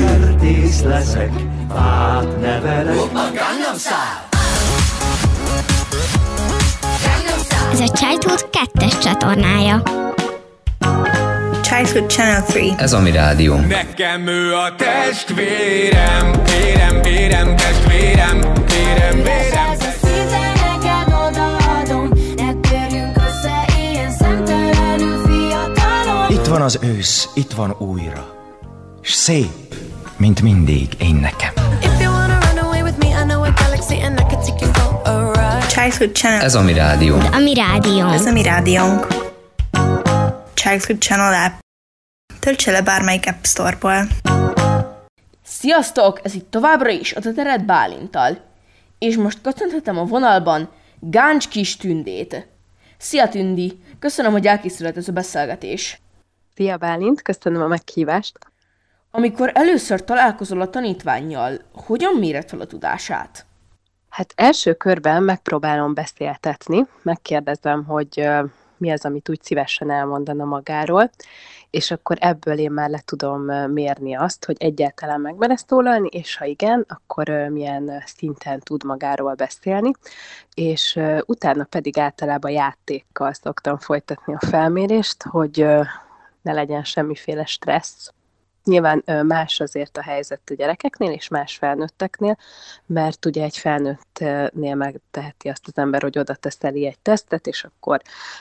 Kertész leszek, fát nevelek. Ez a Childhood 2-es csatornája. Childhood Channel 3. Ez a mi rádió. Nekem ő a testvérem, vérem, vérem, testvérem, vérem, vérem. Itt van az ősz, itt van újra. S szép, mint mindig én nekem. Childhood Channel. Ez a mi rádió. A mi rádiónk. Ez a mi rádiónk. Childhood Channel app. Töltse le bármelyik App Store-ból. Sziasztok! Ez itt továbbra is a Teteret Bálintal. És most köszönhetem a vonalban Gáncs kis Tündét. Szia Tündi! Köszönöm, hogy elkészült ez a beszélgetés. Szia Bálint, köszönöm a meghívást. Amikor először találkozol a tanítványjal, hogyan méred fel a tudását? Hát első körben megpróbálom beszéltetni, megkérdezem, hogy mi az, amit úgy szívesen elmondana magáról, és akkor ebből én már le tudom mérni azt, hogy egyáltalán meg ezt szólalni, és ha igen, akkor milyen szinten tud magáról beszélni, és utána pedig általában játékkal szoktam folytatni a felmérést, hogy ne legyen semmiféle stressz, Nyilván más azért a helyzet a gyerekeknél, és más felnőtteknél, mert ugye egy felnőttnél megteheti azt az ember, hogy oda teszeli egy tesztet, és akkor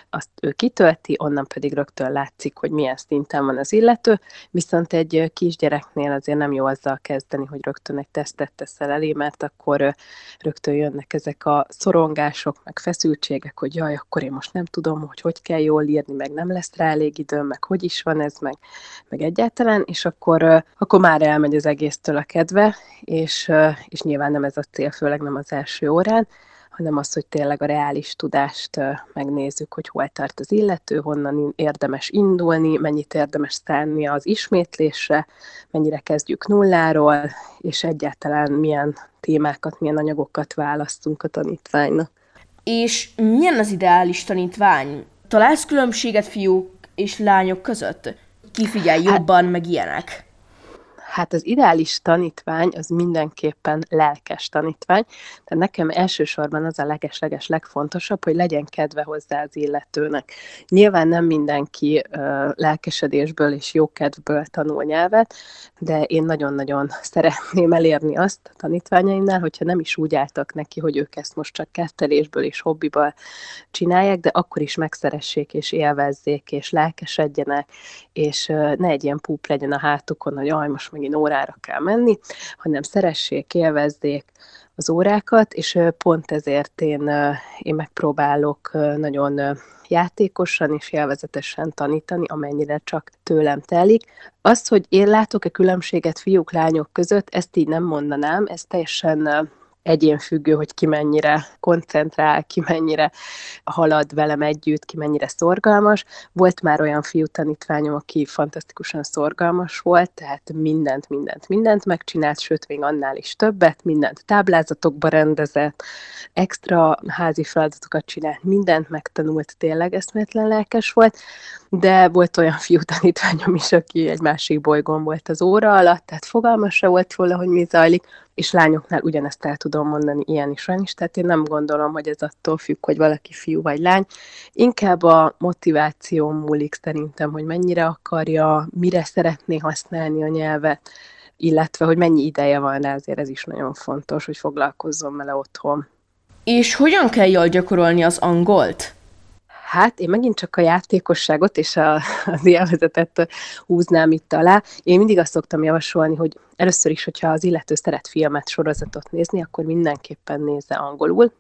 azt ő kitölti, onnan pedig rögtön látszik, hogy milyen szinten van az illető, viszont egy kisgyereknél azért nem jó azzal kezdeni, hogy rögtön egy tesztet teszel elé, mert akkor rögtön jönnek ezek a szorongások, meg feszültségek, hogy jaj, akkor én most nem tudom, hogy hogy kell jól írni, meg nem lesz rá elég időm, meg hogy is van ez, meg, meg egyáltalán, és akkor, akkor már elmegy az egésztől a kedve, és, és nyilván nem ez a cél, főleg nem az első órán, hanem az, hogy tényleg a reális tudást megnézzük, hogy hol tart az illető, honnan érdemes indulni, mennyit érdemes szállni az ismétlésre, mennyire kezdjük nulláról, és egyáltalán milyen témákat, milyen anyagokat választunk a tanítványnak. És milyen az ideális tanítvány? Találsz különbséget fiúk és lányok között? Ki figyel jobban, meg ilyenek? Hát az ideális tanítvány az mindenképpen lelkes tanítvány, de nekem elsősorban az a leges-leges legfontosabb, hogy legyen kedve hozzá az illetőnek. Nyilván nem mindenki ö, lelkesedésből és jókedvből tanul nyelvet, de én nagyon-nagyon szeretném elérni azt a tanítványaimnál, hogyha nem is úgy álltak neki, hogy ők ezt most csak kettelésből és hobbiból csinálják, de akkor is megszeressék és élvezzék és lelkesedjenek, és ö, ne egy ilyen púp legyen a hátukon, hogy jaj, most megint órára kell menni, hanem szeressék, élvezzék az órákat, és pont ezért én, én megpróbálok nagyon játékosan és élvezetesen tanítani, amennyire csak tőlem telik. Azt, hogy én látok-e különbséget fiúk, lányok között, ezt így nem mondanám, ez teljesen egyénfüggő, hogy ki mennyire koncentrál, ki mennyire halad velem együtt, ki mennyire szorgalmas. Volt már olyan fiú tanítványom, aki fantasztikusan szorgalmas volt, tehát mindent, mindent, mindent megcsinált, sőt, még annál is többet, mindent táblázatokba rendezett, extra házi feladatokat csinált, mindent megtanult, tényleg eszméletlen lelkes volt, de volt olyan fiú tanítványom is, aki egy másik bolygón volt az óra alatt, tehát fogalmas se volt róla, hogy mi zajlik, és lányoknál ugyanezt el tudom mondani, ilyen is van is, tehát én nem gondolom, hogy ez attól függ, hogy valaki fiú vagy lány. Inkább a motiváció múlik szerintem, hogy mennyire akarja, mire szeretné használni a nyelvet, illetve hogy mennyi ideje van rá, azért ez is nagyon fontos, hogy foglalkozzon vele otthon. És hogyan kell jól gyakorolni az angolt? Hát én megint csak a játékosságot és a, az élvezetet húznám itt alá. Én mindig azt szoktam javasolni, hogy először is, hogyha az illető szeret filmet, sorozatot nézni, akkor mindenképpen nézze angolul.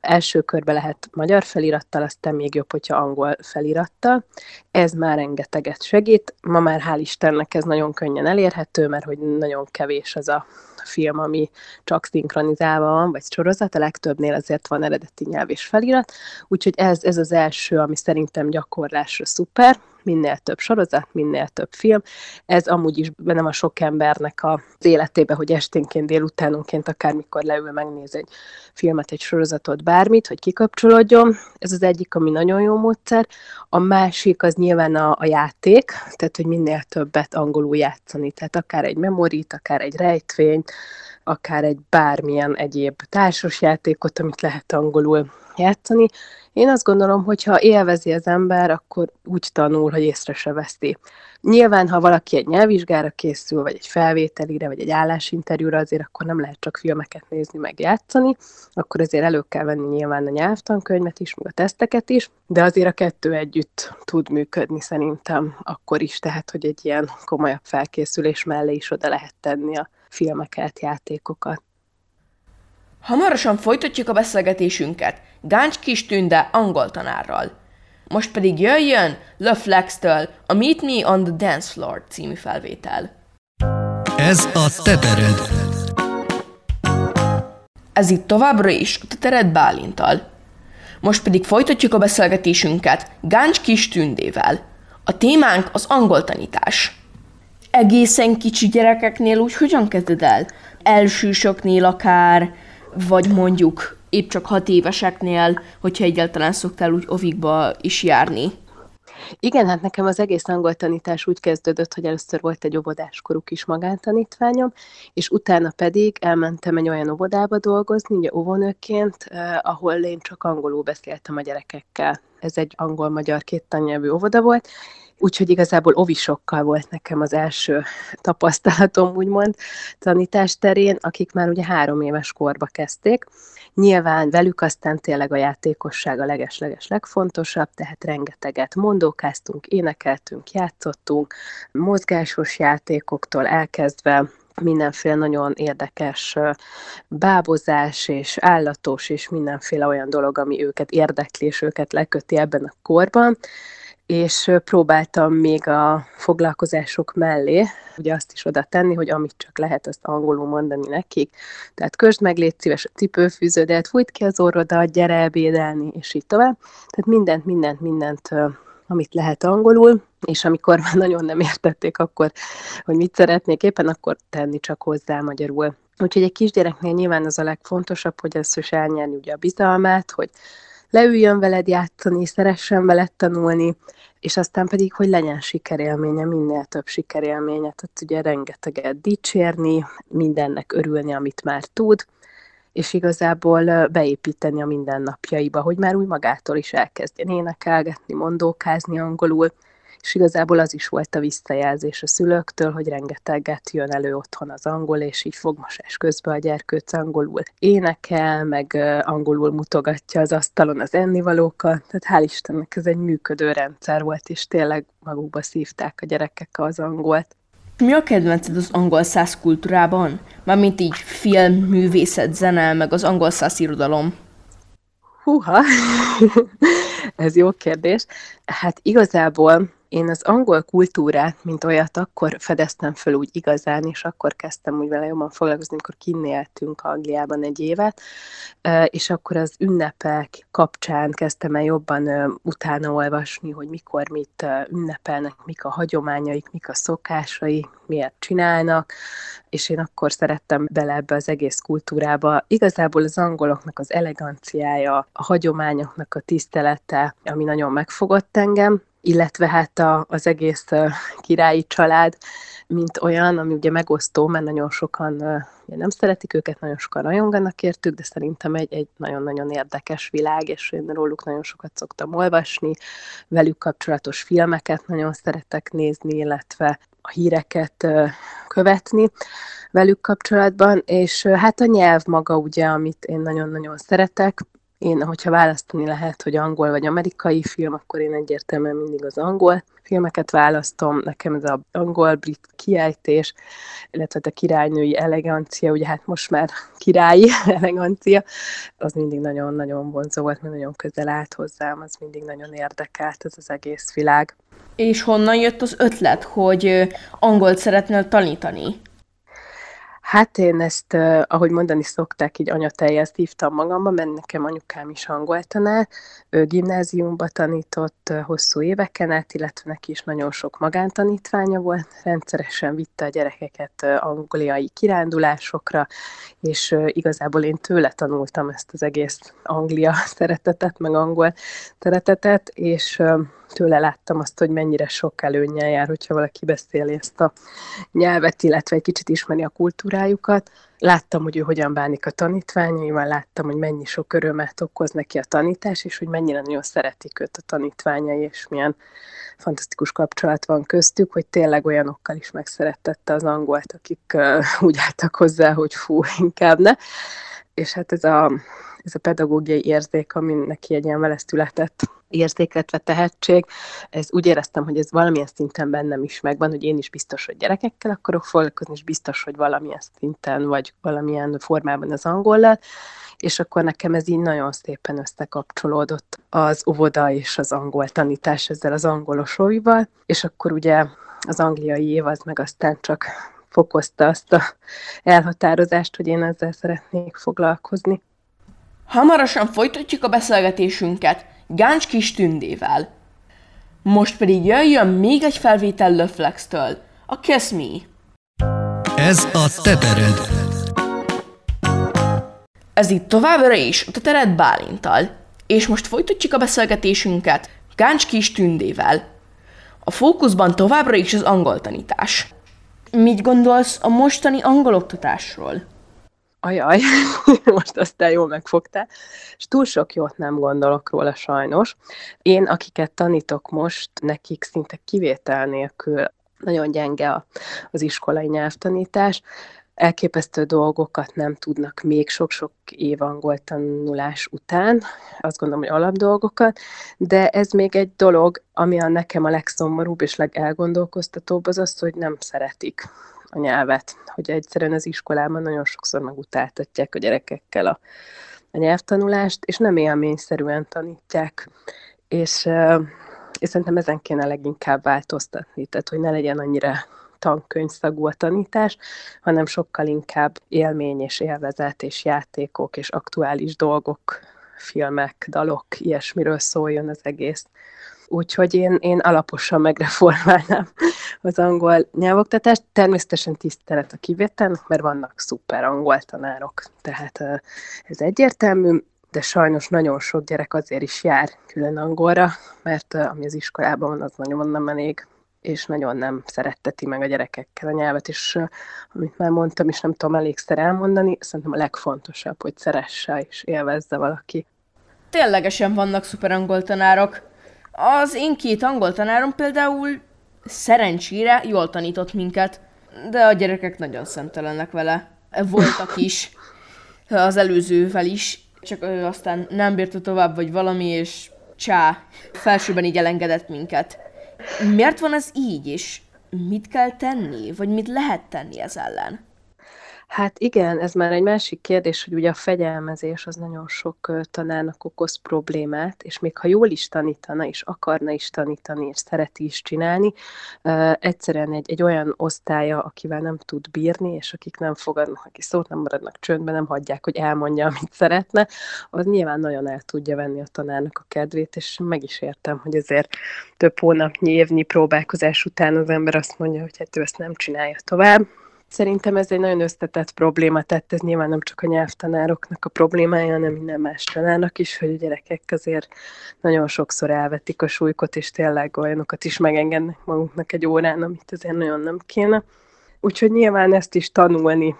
Első körbe lehet magyar felirattal, aztán még jobb, hogyha angol felirattal. Ez már rengeteget segít. Ma már hál' Istennek ez nagyon könnyen elérhető, mert hogy nagyon kevés az a film, ami csak szinkronizálva van, vagy sorozat, a legtöbbnél azért van eredeti nyelv és felirat, úgyhogy ez, ez az első, ami szerintem gyakorlásra szuper, minél több sorozat, minél több film. Ez amúgy is benne a sok embernek az életébe, hogy esténként, délutánonként akármikor leül megnéz egy filmet, egy sorozatot, bármit, hogy kikapcsolódjon. Ez az egyik, ami nagyon jó módszer. A másik az nyilván a, a játék, tehát hogy minél többet angolul játszani, tehát akár egy memorit, akár egy rejtvényt, akár egy bármilyen egyéb társasjátékot, amit lehet angolul játszani. Én azt gondolom, hogy ha élvezi az ember, akkor úgy tanul, hogy észre se veszi. Nyilván, ha valaki egy nyelvvizsgára készül, vagy egy felvételire, vagy egy állásinterjúra, azért akkor nem lehet csak filmeket nézni, meg játszani, akkor azért elő kell venni nyilván a nyelvtankönyvet is, meg a teszteket is, de azért a kettő együtt tud működni szerintem akkor is, tehát hogy egy ilyen komolyabb felkészülés mellé is oda lehet tenni a filmeket, játékokat. Hamarosan folytatjuk a beszélgetésünket Gáncs Kis Tünde angol tanárral. Most pedig jöjjön Le Flex-től a Meet Me on the Dance Floor című felvétel. Ez a tetered. Ez itt továbbra is a tetered Bálintal. Most pedig folytatjuk a beszélgetésünket Gáncs Kis Tündével. A témánk az angol tanítás. Egészen kicsi gyerekeknél úgy hogyan kezded el? Elsősöknél akár, vagy mondjuk épp csak hat éveseknél, hogyha egyáltalán szoktál úgy ovikba is járni. Igen, hát nekem az egész angol tanítás úgy kezdődött, hogy először volt egy óvodáskorú kis magántanítványom, és utána pedig elmentem egy olyan óvodába dolgozni, ugye óvonőként, eh, ahol én csak angolul beszéltem a gyerekekkel. Ez egy angol-magyar két tannyelvű óvoda volt, Úgyhogy igazából ovisokkal volt nekem az első tapasztalatom, úgymond, tanítás terén, akik már ugye három éves korba kezdték. Nyilván velük aztán tényleg a játékosság a leges-leges legfontosabb, tehát rengeteget mondókáztunk, énekeltünk, játszottunk, mozgásos játékoktól elkezdve mindenféle nagyon érdekes bábozás és állatos és mindenféle olyan dolog, ami őket érdekli és őket leköti ebben a korban és próbáltam még a foglalkozások mellé, ugye azt is oda tenni, hogy amit csak lehet, azt angolul mondani nekik. Tehát közd meg, légy szíves a cipőfűződet, fújt ki az orrodat, gyere ebédelni, és így tovább. Tehát mindent, mindent, mindent, amit lehet angolul, és amikor már nagyon nem értették akkor, hogy mit szeretnék éppen, akkor tenni csak hozzá magyarul. Úgyhogy egy kisgyereknél nyilván az a legfontosabb, hogy ezt is elnyerni ugye a bizalmát, hogy leüljön veled játszani, szeressen veled tanulni, és aztán pedig, hogy legyen sikerélménye, minél több sikerélménye, tehát ugye rengeteget dicsérni, mindennek örülni, amit már tud, és igazából beépíteni a mindennapjaiba, hogy már úgy magától is elkezdjen énekelgetni, mondókázni angolul, és igazából az is volt a visszajelzés a szülőktől, hogy rengeteget jön elő otthon az angol, és így fogmosás közben a gyerkőc angolul énekel, meg angolul mutogatja az asztalon az ennivalókat, tehát hál' Istennek ez egy működő rendszer volt, és tényleg magukba szívták a gyerekek az angolt. Mi a kedvenced az angol száz kultúrában? Mármint így film, művészet, zene, meg az angol száz irodalom. Húha, ez jó kérdés. Hát igazából én az angol kultúrát, mint olyat, akkor fedeztem föl úgy igazán, és akkor kezdtem úgy vele jobban foglalkozni, amikor kinnéltünk Angliában egy évet, és akkor az ünnepek kapcsán kezdtem el jobban utána olvasni, hogy mikor mit ünnepelnek, mik a hagyományaik, mik a szokásai, miért csinálnak, és én akkor szerettem bele ebbe az egész kultúrába. Igazából az angoloknak az eleganciája, a hagyományoknak a tisztelete, ami nagyon megfogott engem, illetve hát a, az egész királyi család, mint olyan, ami ugye megosztó, mert nagyon sokan ugye nem szeretik őket, nagyon sokan rajonganak értük, de szerintem egy, egy nagyon-nagyon érdekes világ, és én róluk nagyon sokat szoktam olvasni, velük kapcsolatos filmeket nagyon szeretek nézni, illetve a híreket követni velük kapcsolatban, és hát a nyelv maga ugye, amit én nagyon-nagyon szeretek, Én, hogyha választani lehet, hogy angol vagy amerikai film, akkor én egyértelműen mindig az angol filmeket választom. Nekem ez az angol-brit kiejtés, illetve a királynői elegancia, ugye hát most már királyi elegancia, az mindig nagyon-nagyon vonzó volt, mert nagyon közel állt hozzám, az mindig nagyon érdekelt ez az egész világ. És honnan jött az ötlet, hogy angolt szeretnél tanítani? Hát én ezt, ahogy mondani szokták, így anyateljezt hívtam magamba, mert nekem anyukám is angoltanár, ő gimnáziumba tanított hosszú éveken át, illetve neki is nagyon sok magántanítványa volt, rendszeresen vitte a gyerekeket angliai kirándulásokra, és igazából én tőle tanultam ezt az egész Anglia szeretetet, meg angol szeretetet, és tőle láttam azt, hogy mennyire sok előnyel jár, hogyha valaki beszéli ezt a nyelvet, illetve egy kicsit ismeri a kultúrájukat. Láttam, hogy ő hogyan bánik a tanítványaival, láttam, hogy mennyi sok örömet okoz neki a tanítás, és hogy mennyire nagyon szeretik őt a tanítványai, és milyen fantasztikus kapcsolat van köztük, hogy tényleg olyanokkal is megszerettette az angolt, akik uh, úgy álltak hozzá, hogy fú, inkább ne. És hát ez a, ez a pedagógiai érzék, ami neki egy ilyen vele született érzék, illetve tehetség, ez úgy éreztem, hogy ez valamilyen szinten bennem is megvan, hogy én is biztos, hogy gyerekekkel akarok foglalkozni, és biztos, hogy valamilyen szinten, vagy valamilyen formában az angollal, és akkor nekem ez így nagyon szépen összekapcsolódott az óvoda és az angol tanítás ezzel az angolos ovival, és akkor ugye az angliai év az meg aztán csak fokozta azt a elhatározást, hogy én ezzel szeretnék foglalkozni. Hamarosan folytatjuk a beszélgetésünket Gáncs kis tündével. Most pedig jöjjön még egy felvétel Löflex-től, a Kiss Me. Ez a tetered. Ez itt továbbra is a tetered Bálintal, és most folytatjuk a beszélgetésünket Gáncs kis tündével. A fókuszban továbbra is az angol tanítás. Mit gondolsz a mostani angol oktatásról? Ajaj, most aztán jól megfogtál, és túl sok jót nem gondolok róla sajnos. Én, akiket tanítok most, nekik szinte kivétel nélkül nagyon gyenge az iskolai nyelvtanítás, elképesztő dolgokat nem tudnak még sok-sok év angol tanulás után, azt gondolom, hogy alapdolgokat, de ez még egy dolog, ami a nekem a legszomorúbb és legelgondolkoztatóbb az az, hogy nem szeretik a nyelvet, hogy egyszerűen az iskolában nagyon sokszor megutáltatják a gyerekekkel a, a nyelvtanulást, és nem élményszerűen tanítják, és, és szerintem ezen kéne leginkább változtatni, tehát hogy ne legyen annyira tankönyvszagú a tanítás, hanem sokkal inkább élmény és élvezet és játékok és aktuális dolgok, filmek, dalok, ilyesmiről szóljon az egész. Úgyhogy én, én alaposan megreformálnám az angol nyelvoktatást. Természetesen tisztelet a kivételnek, mert vannak szuper angol tanárok, tehát ez egyértelmű, de sajnos nagyon sok gyerek azért is jár külön angolra, mert ami az iskolában van, az nagyon nem elég és nagyon nem szeretteti meg a gyerekekkel a nyelvet, és amit már mondtam, és nem tudom elégszer elmondani, szerintem a legfontosabb, hogy szeresse és élvezze valaki. Ténylegesen vannak szuper angol tanárok. Az én két angol tanárom például szerencsére jól tanított minket, de a gyerekek nagyon szemtelenek vele. Voltak is, az előzővel is, csak ő aztán nem bírta tovább, vagy valami, és csá, felsőben így elengedett minket. Miért van ez így, és mit kell tenni, vagy mit lehet tenni ez ellen? Hát igen, ez már egy másik kérdés, hogy ugye a fegyelmezés az nagyon sok tanárnak okoz problémát, és még ha jól is tanítana, és akarna is tanítani, és szereti is csinálni, egyszerűen egy, egy olyan osztálya, akivel nem tud bírni, és akik nem fogadnak aki szót, nem maradnak csöndben, nem hagyják, hogy elmondja, amit szeretne, az nyilván nagyon el tudja venni a tanárnak a kedvét, és meg is értem, hogy azért több hónapnyi évnyi próbálkozás után az ember azt mondja, hogy hát ő ezt nem csinálja tovább, Szerintem ez egy nagyon összetett probléma, tehát ez nyilván nem csak a nyelvtanároknak a problémája, hanem minden más tanárnak is, hogy a gyerekek azért nagyon sokszor elvetik a súlykot, és tényleg olyanokat is megengednek maguknak egy órán, amit azért nagyon nem kéne. Úgyhogy nyilván ezt is tanulni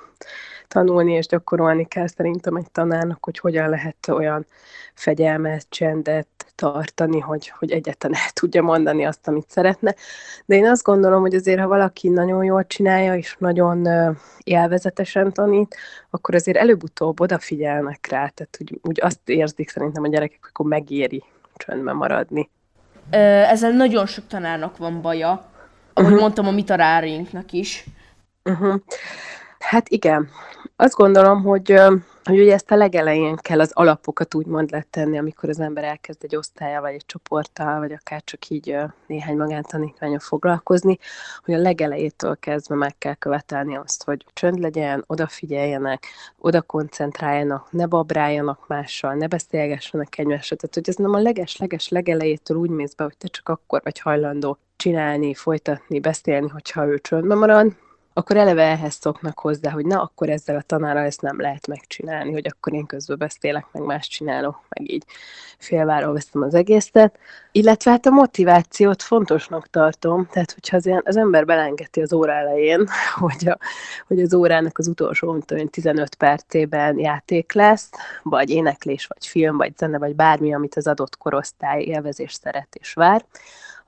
tanulni és gyakorolni kell szerintem egy tanárnak, hogy hogyan lehet olyan fegyelmet, csendet tartani, hogy, hogy egyetlen el tudja mondani azt, amit szeretne. De én azt gondolom, hogy azért, ha valaki nagyon jól csinálja, és nagyon élvezetesen tanít, akkor azért előbb-utóbb odafigyelnek rá, tehát úgy, úgy azt érzik szerintem a gyerekek, hogy akkor megéri csöndben maradni. Ezzel nagyon sok tanárnak van baja, ahogy uh-huh. mondtam a mi tanárinknak is. Uh-huh. Hát igen. Azt gondolom, hogy hogy ugye ezt a legelején kell az alapokat úgymond letenni, amikor az ember elkezd egy osztálya, vagy egy csoporttal, vagy akár csak így néhány magántanítványon foglalkozni, hogy a legelejétől kezdve meg kell követelni azt, hogy csönd legyen, odafigyeljenek, oda koncentráljanak, ne babráljanak mással, ne beszélgessenek egymással. Tehát, hogy ez nem a leges-leges legelejétől úgy mész be, hogy te csak akkor vagy hajlandó csinálni, folytatni, beszélni, hogyha ő csöndben marad, akkor eleve ehhez szoknak hozzá, hogy na, akkor ezzel a tanárral ezt nem lehet megcsinálni, hogy akkor én közben beszélek, meg más csinálok, meg így félváról veszem az egészet. Illetve hát a motivációt fontosnak tartom, tehát hogyha az, az ember belengeti az óra elején, hogy, a, hogy az órának az utolsó, mint 15 percében játék lesz, vagy éneklés, vagy film, vagy zene, vagy bármi, amit az adott korosztály élvezés szeret és vár,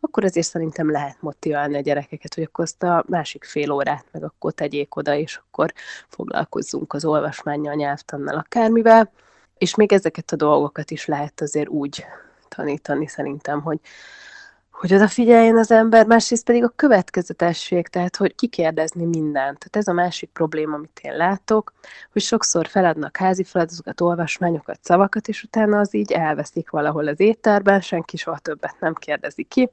akkor azért szerintem lehet motiválni a gyerekeket, hogy akkor azt a másik fél órát meg akkor tegyék oda, és akkor foglalkozzunk az olvasmányjal, nyelvtannal, akármivel. És még ezeket a dolgokat is lehet azért úgy tanítani szerintem, hogy hogy odafigyeljen az ember, másrészt pedig a következetesség, tehát hogy kikérdezni mindent. Tehát ez a másik probléma, amit én látok, hogy sokszor feladnak házi feladatokat, olvasmányokat, szavakat, és utána az így elveszik valahol az étterben, senki soha többet nem kérdezi ki.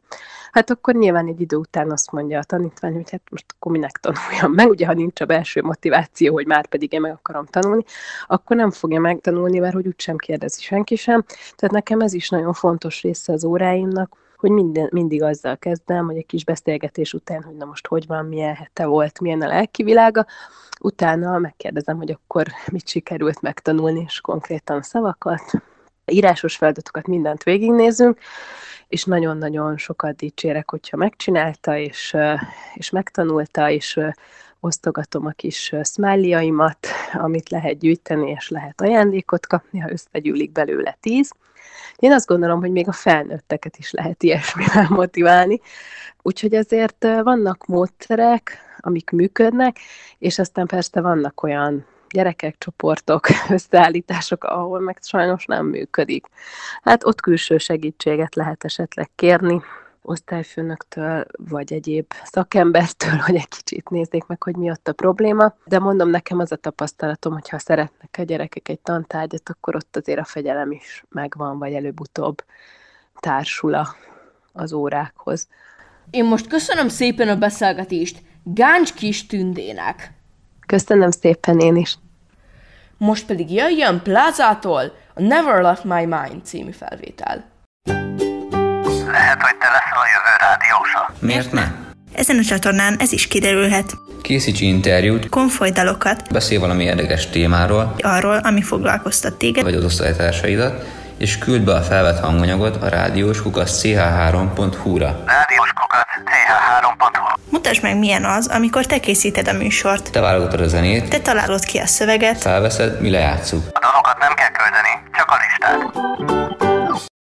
Hát akkor nyilván egy idő után azt mondja a tanítvány, hogy hát most akkor minek tanuljam meg, ugye ha nincs a belső motiváció, hogy már pedig én meg akarom tanulni, akkor nem fogja megtanulni, mert hogy úgysem kérdezi senki sem. Tehát nekem ez is nagyon fontos része az óráimnak, hogy minden, mindig azzal kezdem, hogy egy kis beszélgetés után, hogy na most hogy van, milyen hete volt, milyen a lelki világa, utána megkérdezem, hogy akkor mit sikerült megtanulni, és konkrétan szavakat, írásos feladatokat, mindent végignézünk, és nagyon-nagyon sokat dicsérek, hogyha megcsinálta, és, és megtanulta, és osztogatom a kis szmáliaimat, amit lehet gyűjteni, és lehet ajándékot kapni, ha összegyűlik belőle tíz. Én azt gondolom, hogy még a felnőtteket is lehet ilyesmivel motiválni. Úgyhogy ezért vannak módszerek, amik működnek, és aztán persze vannak olyan gyerekek, csoportok, összeállítások, ahol meg sajnos nem működik. Hát ott külső segítséget lehet esetleg kérni, osztályfőnöktől, vagy egyéb szakembertől, hogy egy kicsit nézzék meg, hogy mi ott a probléma. De mondom, nekem az a tapasztalatom, hogy ha szeretnek a gyerekek egy tantárgyat, akkor ott azért a fegyelem is megvan, vagy előbb-utóbb társul a, az órákhoz. Én most köszönöm szépen a beszélgetést Gáncs kis tündének. Köszönöm szépen én is. Most pedig jöjjön Plázától a Never Left My Mind című felvétel. Miért ne? Ezen a csatornán ez is kiderülhet. Készíts interjút, konfolydalokat, beszél valami érdekes témáról, arról, ami foglalkoztat téged, vagy az osztálytársaidat, és küld be a felvett hanganyagot a rádiós kukasz ch3.hu-ra. Rádiós kukac ch3.hu Mutasd meg, milyen az, amikor te készíted a műsort. Te válogatod a zenét, Te találod ki a szöveget, felveszed, mi lejátszuk. A dalokat nem